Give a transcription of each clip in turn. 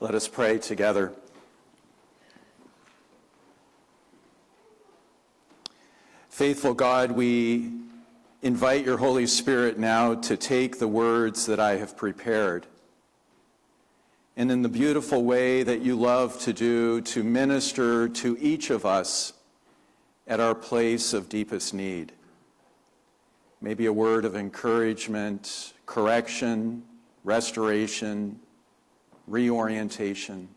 Let us pray together. Faithful God, we invite your Holy Spirit now to take the words that I have prepared and in the beautiful way that you love to do, to minister to each of us at our place of deepest need. Maybe a word of encouragement, correction, restoration, reorientation.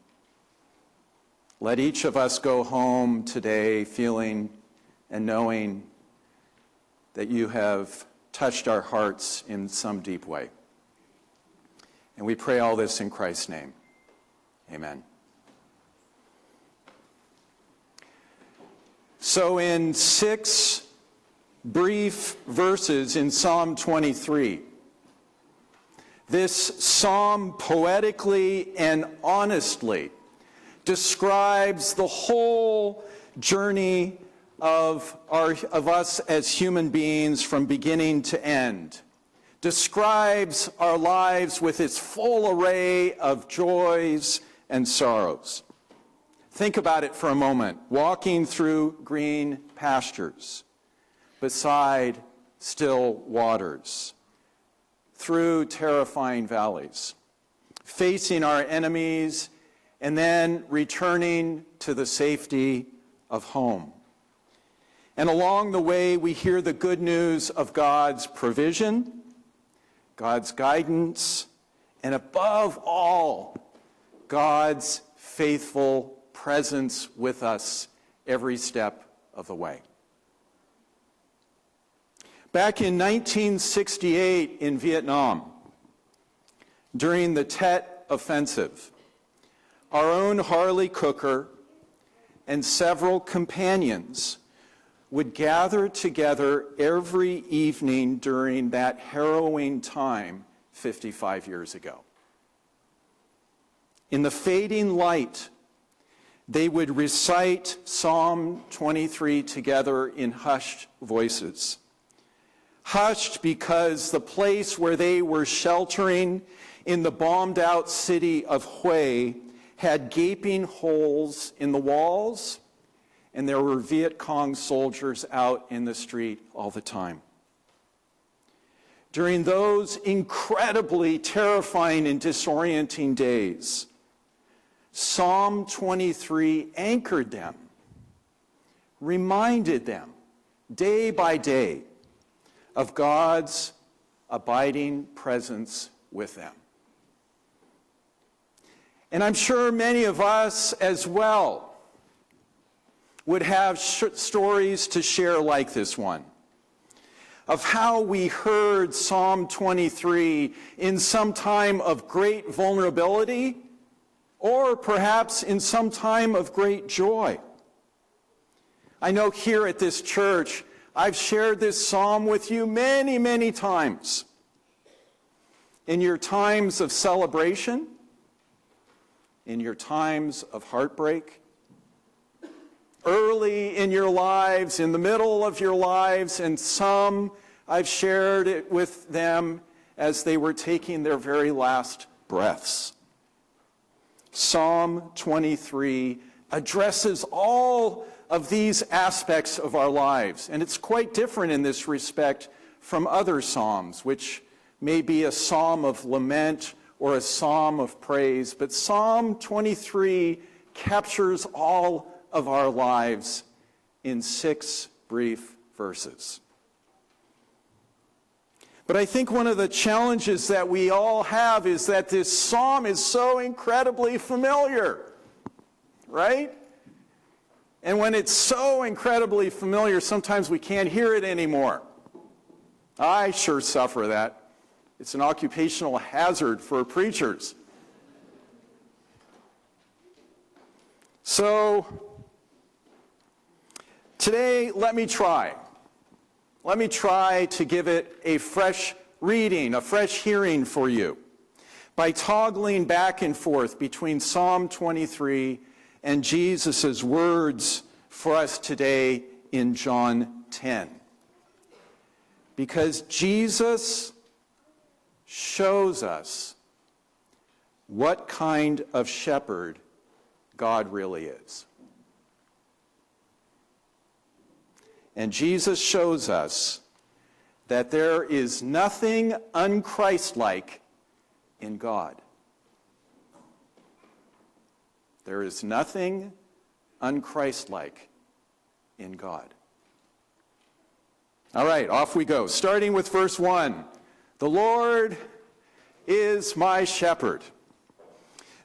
Let each of us go home today feeling and knowing that you have touched our hearts in some deep way. And we pray all this in Christ's name. Amen. So, in six brief verses in Psalm 23, this psalm poetically and honestly describes the whole journey of, our, of us as human beings from beginning to end, describes our lives with its full array of joys and sorrows. Think about it for a moment. Walking through green pastures, beside still waters through terrifying valleys, facing our enemies, and then returning to the safety of home. And along the way, we hear the good news of God's provision, God's guidance, and above all, God's faithful presence with us every step of the way. Back in 1968 in Vietnam, during the Tet Offensive, our own Harley Cooker and several companions would gather together every evening during that harrowing time 55 years ago. In the fading light, they would recite Psalm 23 together in hushed voices hushed because the place where they were sheltering in the bombed out city of Hue had gaping holes in the walls, and there were Viet Cong soldiers out in the street all the time. During those incredibly terrifying and disorienting days, Psalm 23 anchored them, reminded them day by day of God's abiding presence with them. And I'm sure many of us as well would have stories to share like this one of how we heard Psalm 23 in some time of great vulnerability or perhaps in some time of great joy. I know here at this church, I've shared this psalm with you many, many times. In your times of celebration, in your times of heartbreak, early in your lives, in the middle of your lives, and some I've shared it with them as they were taking their very last breaths. Psalm 23 addresses all of these aspects of our lives. And it's quite different in this respect from other psalms, which may be a psalm of lament or a psalm of praise. But Psalm 23 captures all of our lives in six brief verses. But I think one of the challenges that we all have is that this psalm is so incredibly familiar, right? And when it's so incredibly familiar, sometimes we can't hear it anymore. I sure suffer that. It's an occupational hazard for preachers. So, today, let me try. Let me try to give it a fresh reading, a fresh hearing for you by toggling back and forth between Psalm 23 and Jesus' words for us today in John 10. Because Jesus shows us what kind of shepherd God really is. And Jesus shows us that there is nothing unchristlike in God. There is nothing unchristlike in God. All right, off we go. Starting with verse 1. The Lord is my shepherd.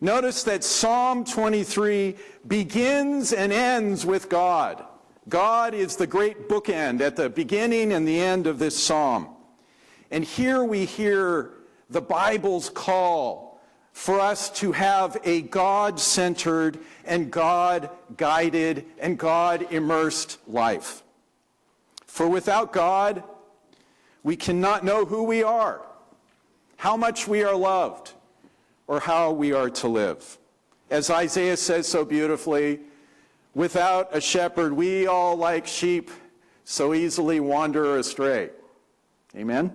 Notice that Psalm 23 begins and ends with God. God is the great bookend at the beginning and the end of this psalm. And here we hear the Bible's call for us to have a God centered and God guided and God immersed life. For without God, we cannot know who we are, how much we are loved, or how we are to live. As Isaiah says so beautifully, without a shepherd, we all, like sheep, so easily wander astray. Amen?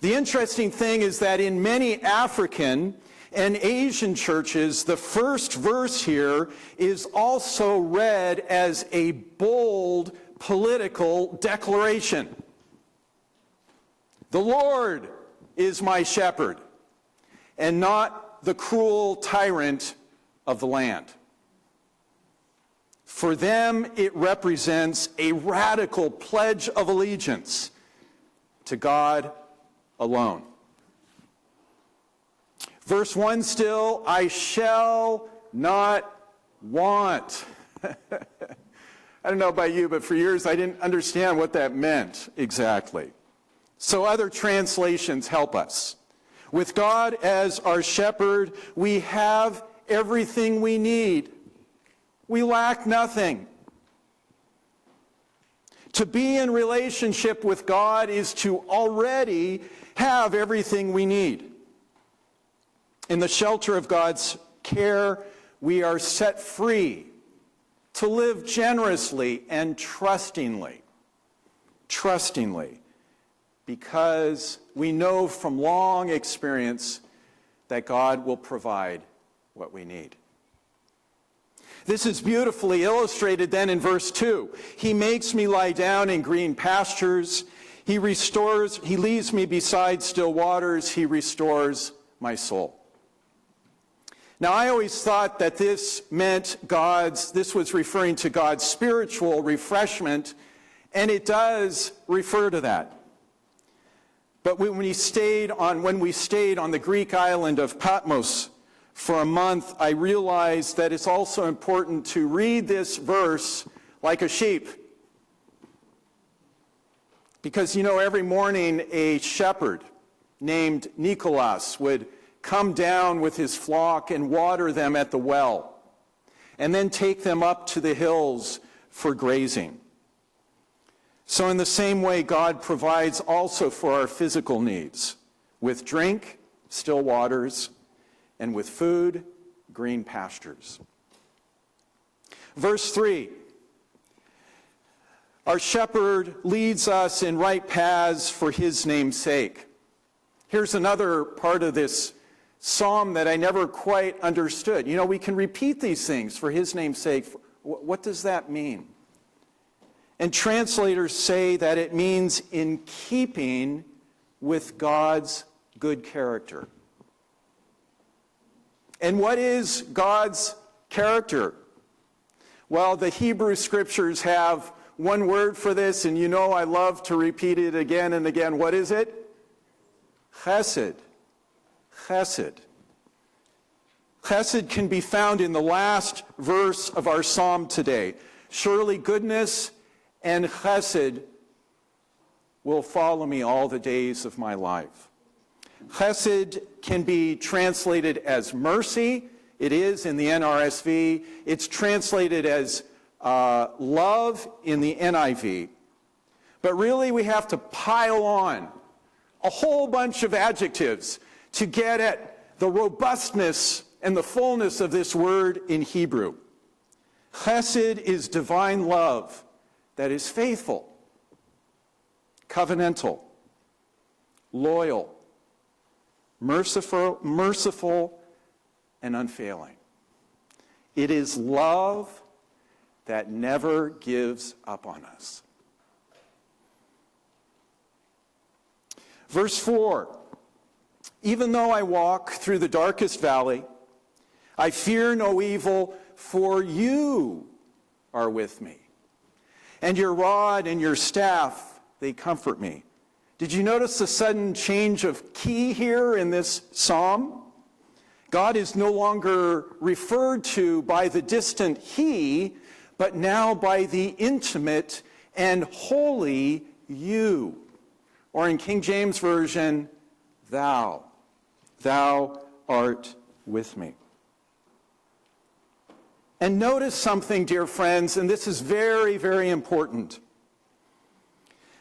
The interesting thing is that in many African and Asian churches, the first verse here is also read as a bold political declaration. The Lord is my shepherd, and not the cruel tyrant of the land. For them, it represents a radical pledge of allegiance to God alone. Verse 1 still, I shall not want. I don't know about you, but for years I didn't understand what that meant exactly. So other translations help us. With God as our shepherd, we have everything we need. We lack nothing. To be in relationship with God is to already have everything we need. In the shelter of God's care, we are set free to live generously and trustingly. Trustingly. Because we know from long experience that God will provide what we need. This is beautifully illustrated then in verse 2. He makes me lie down in green pastures. He restores, he leads me beside still waters. He restores my soul. Now, I always thought that this meant God's, this was referring to God's spiritual refreshment, and it does refer to that. But when we stayed on, when we stayed on the Greek island of Patmos for a month, I realized that it's also important to read this verse like a sheep. Because, you know, every morning a shepherd named Nicholas would come down with his flock and water them at the well, and then take them up to the hills for grazing. So, in the same way, God provides also for our physical needs with drink, still waters, and with food, green pastures. Verse 3 our shepherd leads us in right paths for his name's sake. Here's another part of this psalm that I never quite understood. You know, we can repeat these things for his name's sake. What does that mean? And translators say that it means in keeping with God's good character. And what is God's character? Well, the Hebrew scriptures have one word for this, and you know I love to repeat it again and again. What is it? Chesed. Chesed. Chesed can be found in the last verse of our psalm today. Surely goodness and chesed will follow me all the days of my life. Chesed can be translated as mercy. It is in the NRSV. It's translated as uh, love in the NIV. But really, we have to pile on a whole bunch of adjectives to get at the robustness and the fullness of this word in Hebrew. Chesed is divine love that is faithful, covenantal, loyal, merciful, merciful and unfailing. It is love that never gives up on us. Verse 4 Even though I walk through the darkest valley, I fear no evil, for you are with me. And your rod and your staff, they comfort me. Did you notice the sudden change of key here in this psalm? God is no longer referred to by the distant he, but now by the intimate and holy you. Or in King James Version, thou. Thou art with me. And notice something, dear friends, and this is very, very important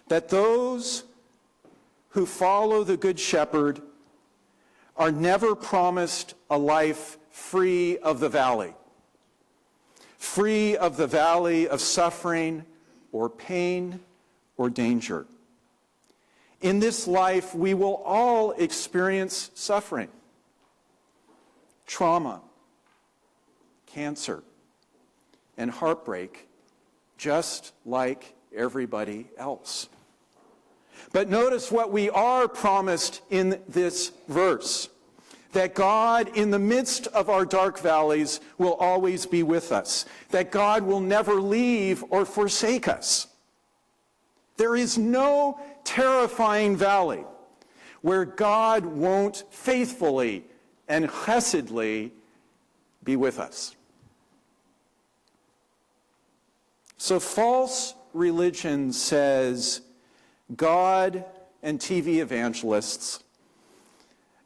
that those who follow the Good Shepherd are never promised a life free of the valley, free of the valley of suffering or pain or danger. In this life, we will all experience suffering, trauma, cancer, and heartbreak, just like everybody else. But notice what we are promised in this verse that God, in the midst of our dark valleys, will always be with us, that God will never leave or forsake us. There is no terrifying valley where God won't faithfully and chesedly be with us. So false religion says God and TV evangelists,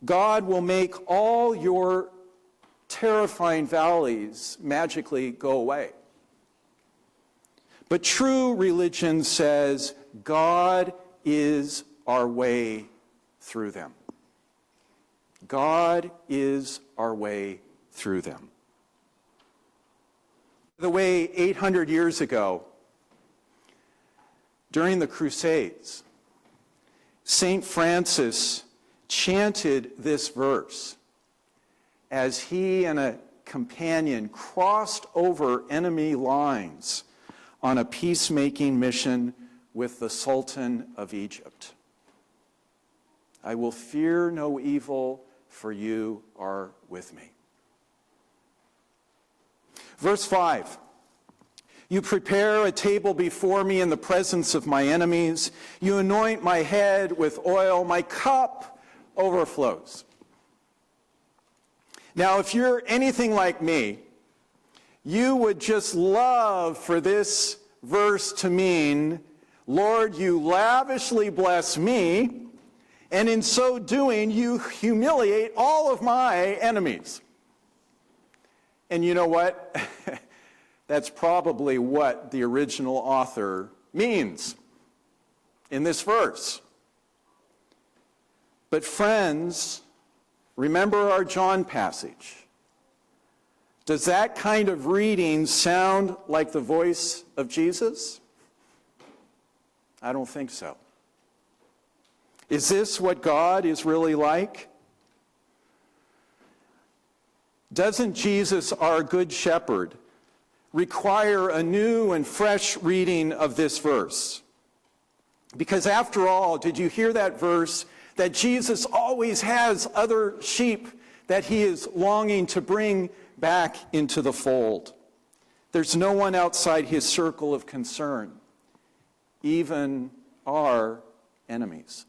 God will make all your terrifying valleys magically go away. But true religion says God is our way through them. God is our way through them. The way 800 years ago, during the Crusades, St. Francis chanted this verse as he and a companion crossed over enemy lines on a peacemaking mission with the Sultan of Egypt. I will fear no evil, for you are with me. Verse 5 You prepare a table before me in the presence of my enemies. You anoint my head with oil. My cup overflows. Now, if you're anything like me, you would just love for this verse to mean, Lord, you lavishly bless me, and in so doing, you humiliate all of my enemies. And you know what? That's probably what the original author means in this verse. But, friends, remember our John passage. Does that kind of reading sound like the voice of Jesus? I don't think so. Is this what God is really like? Doesn't Jesus, our Good Shepherd, require a new and fresh reading of this verse? Because after all, did you hear that verse that Jesus always has other sheep that he is longing to bring back into the fold. There's no one outside his circle of concern, even our enemies.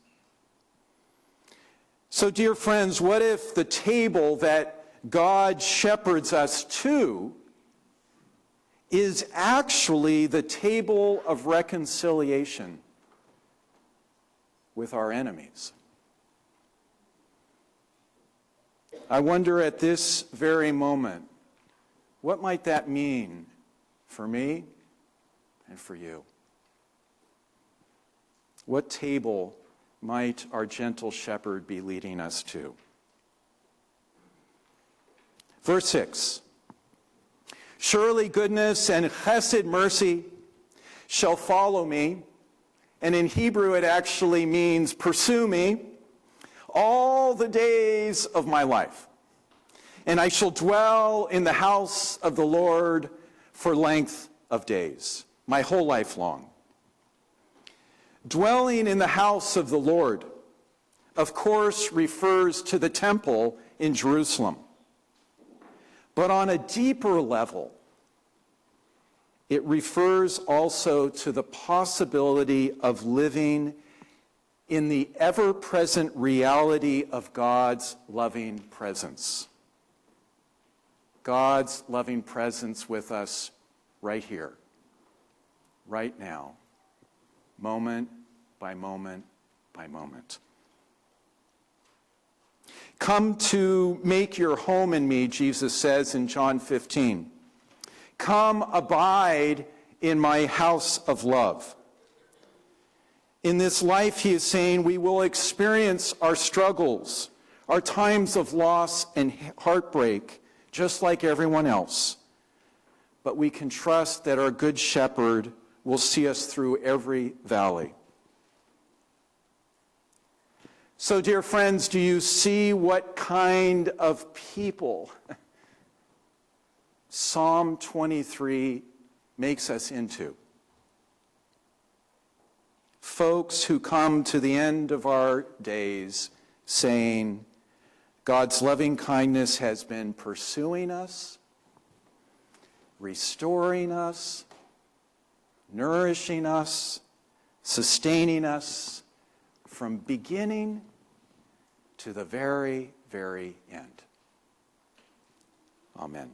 So, dear friends, what if the table that God shepherds us to is actually the table of reconciliation with our enemies? I wonder at this very moment, what might that mean for me and for you? What table might our gentle shepherd be leading us to? Verse 6 Surely goodness and chesed mercy shall follow me. And in Hebrew, it actually means pursue me all the days of my life, and I shall dwell in the house of the Lord for length of days, my whole life long. Dwelling in the house of the Lord, of course, refers to the temple in Jerusalem. But on a deeper level, it refers also to the possibility of living in the ever present reality of God's loving presence. God's loving presence with us right here, right now, moment by moment by moment. Come to make your home in me, Jesus says in John 15. Come abide in my house of love. In this life, he is saying, we will experience our struggles, our times of loss and heartbreak, just like everyone else. But we can trust that our good shepherd will see us through every valley. So, dear friends, do you see what kind of people Psalm 23 makes us into? Folks who come to the end of our days saying, God's loving kindness has been pursuing us, restoring us, nourishing us, sustaining us from beginning to the very, very end. Amen.